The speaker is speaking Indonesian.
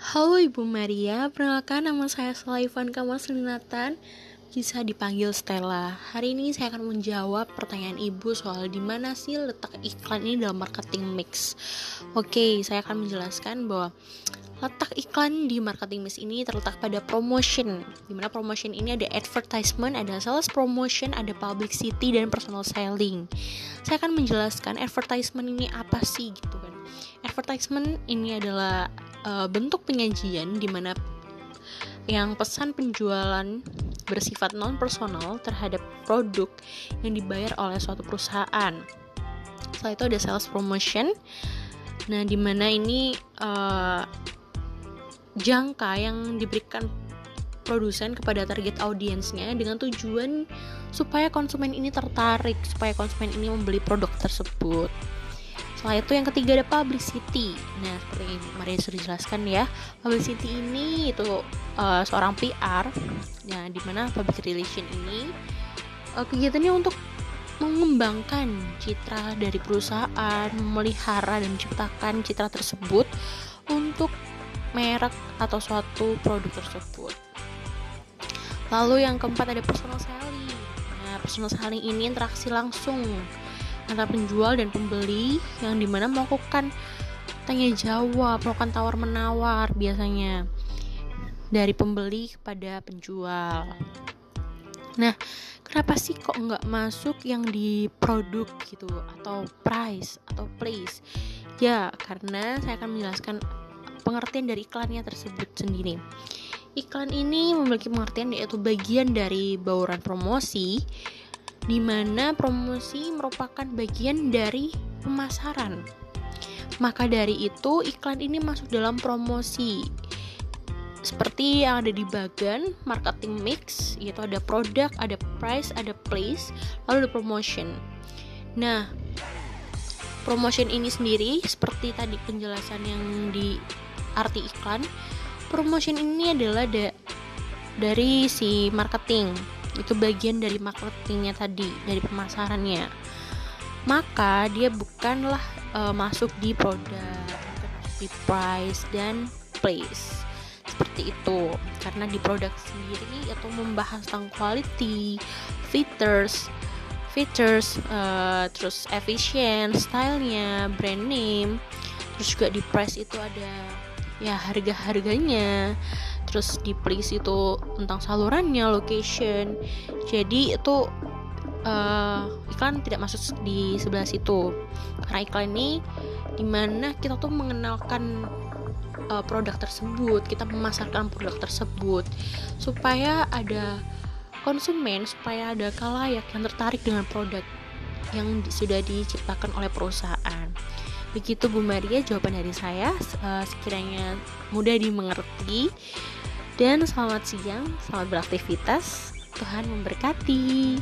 Halo Ibu Maria, perkenalkan nama saya Sulaivan Kamal Selinatan bisa dipanggil Stella. Hari ini saya akan menjawab pertanyaan Ibu soal di mana sih letak iklan ini dalam marketing mix. Oke, saya akan menjelaskan bahwa letak iklan di marketing mix ini terletak pada promotion. Di mana promotion ini ada advertisement, ada sales promotion, ada publicity dan personal selling. Saya akan menjelaskan advertisement ini apa sih gitu kan. Advertisement ini adalah uh, bentuk penyajian di mana yang pesan penjualan bersifat non personal terhadap produk yang dibayar oleh suatu perusahaan. Setelah itu ada sales promotion. Nah, di mana ini uh, jangka yang diberikan produsen kepada target audiensnya dengan tujuan supaya konsumen ini tertarik, supaya konsumen ini membeli produk tersebut. Setelah itu yang ketiga ada publicity. Nah, seperti yang Maria sudah dijelaskan ya, publicity ini itu uh, seorang PR. Nah, di mana public relation ini uh, kegiatannya untuk mengembangkan citra dari perusahaan, memelihara dan menciptakan citra tersebut untuk merek atau suatu produk tersebut. Lalu yang keempat ada personal selling. Nah, personal selling ini interaksi langsung antara penjual dan pembeli yang di mana melakukan tanya jawab, melakukan tawar menawar biasanya dari pembeli kepada penjual. Nah, kenapa sih kok nggak masuk yang di produk gitu atau price atau place? Ya, karena saya akan menjelaskan pengertian dari iklannya tersebut sendiri. Iklan ini memiliki pengertian yaitu bagian dari bauran promosi di mana promosi merupakan bagian dari pemasaran. Maka dari itu, iklan ini masuk dalam promosi. Seperti yang ada di bagian marketing mix, yaitu ada produk, ada price, ada place, lalu ada promotion. Nah, promotion ini sendiri seperti tadi penjelasan yang di arti iklan, promotion ini adalah da dari si marketing itu bagian dari marketingnya tadi dari pemasarannya. Maka dia bukanlah uh, masuk di produk di price dan place. Seperti itu. Karena di produk sendiri itu membahas tentang quality features features uh, terus efisien stylenya brand name terus juga di price itu ada ya harga harganya terus di place itu tentang salurannya location. Jadi itu uh, iklan tidak masuk di sebelah situ. Karena iklan ini di mana kita tuh mengenalkan uh, produk tersebut. Kita memasarkan produk tersebut. Supaya ada konsumen supaya ada kalayak yang tertarik dengan produk yang sudah diciptakan oleh perusahaan. Begitu Bu Maria jawaban dari saya uh, sekiranya mudah dimengerti dan selamat siang, selamat beraktivitas. Tuhan memberkati.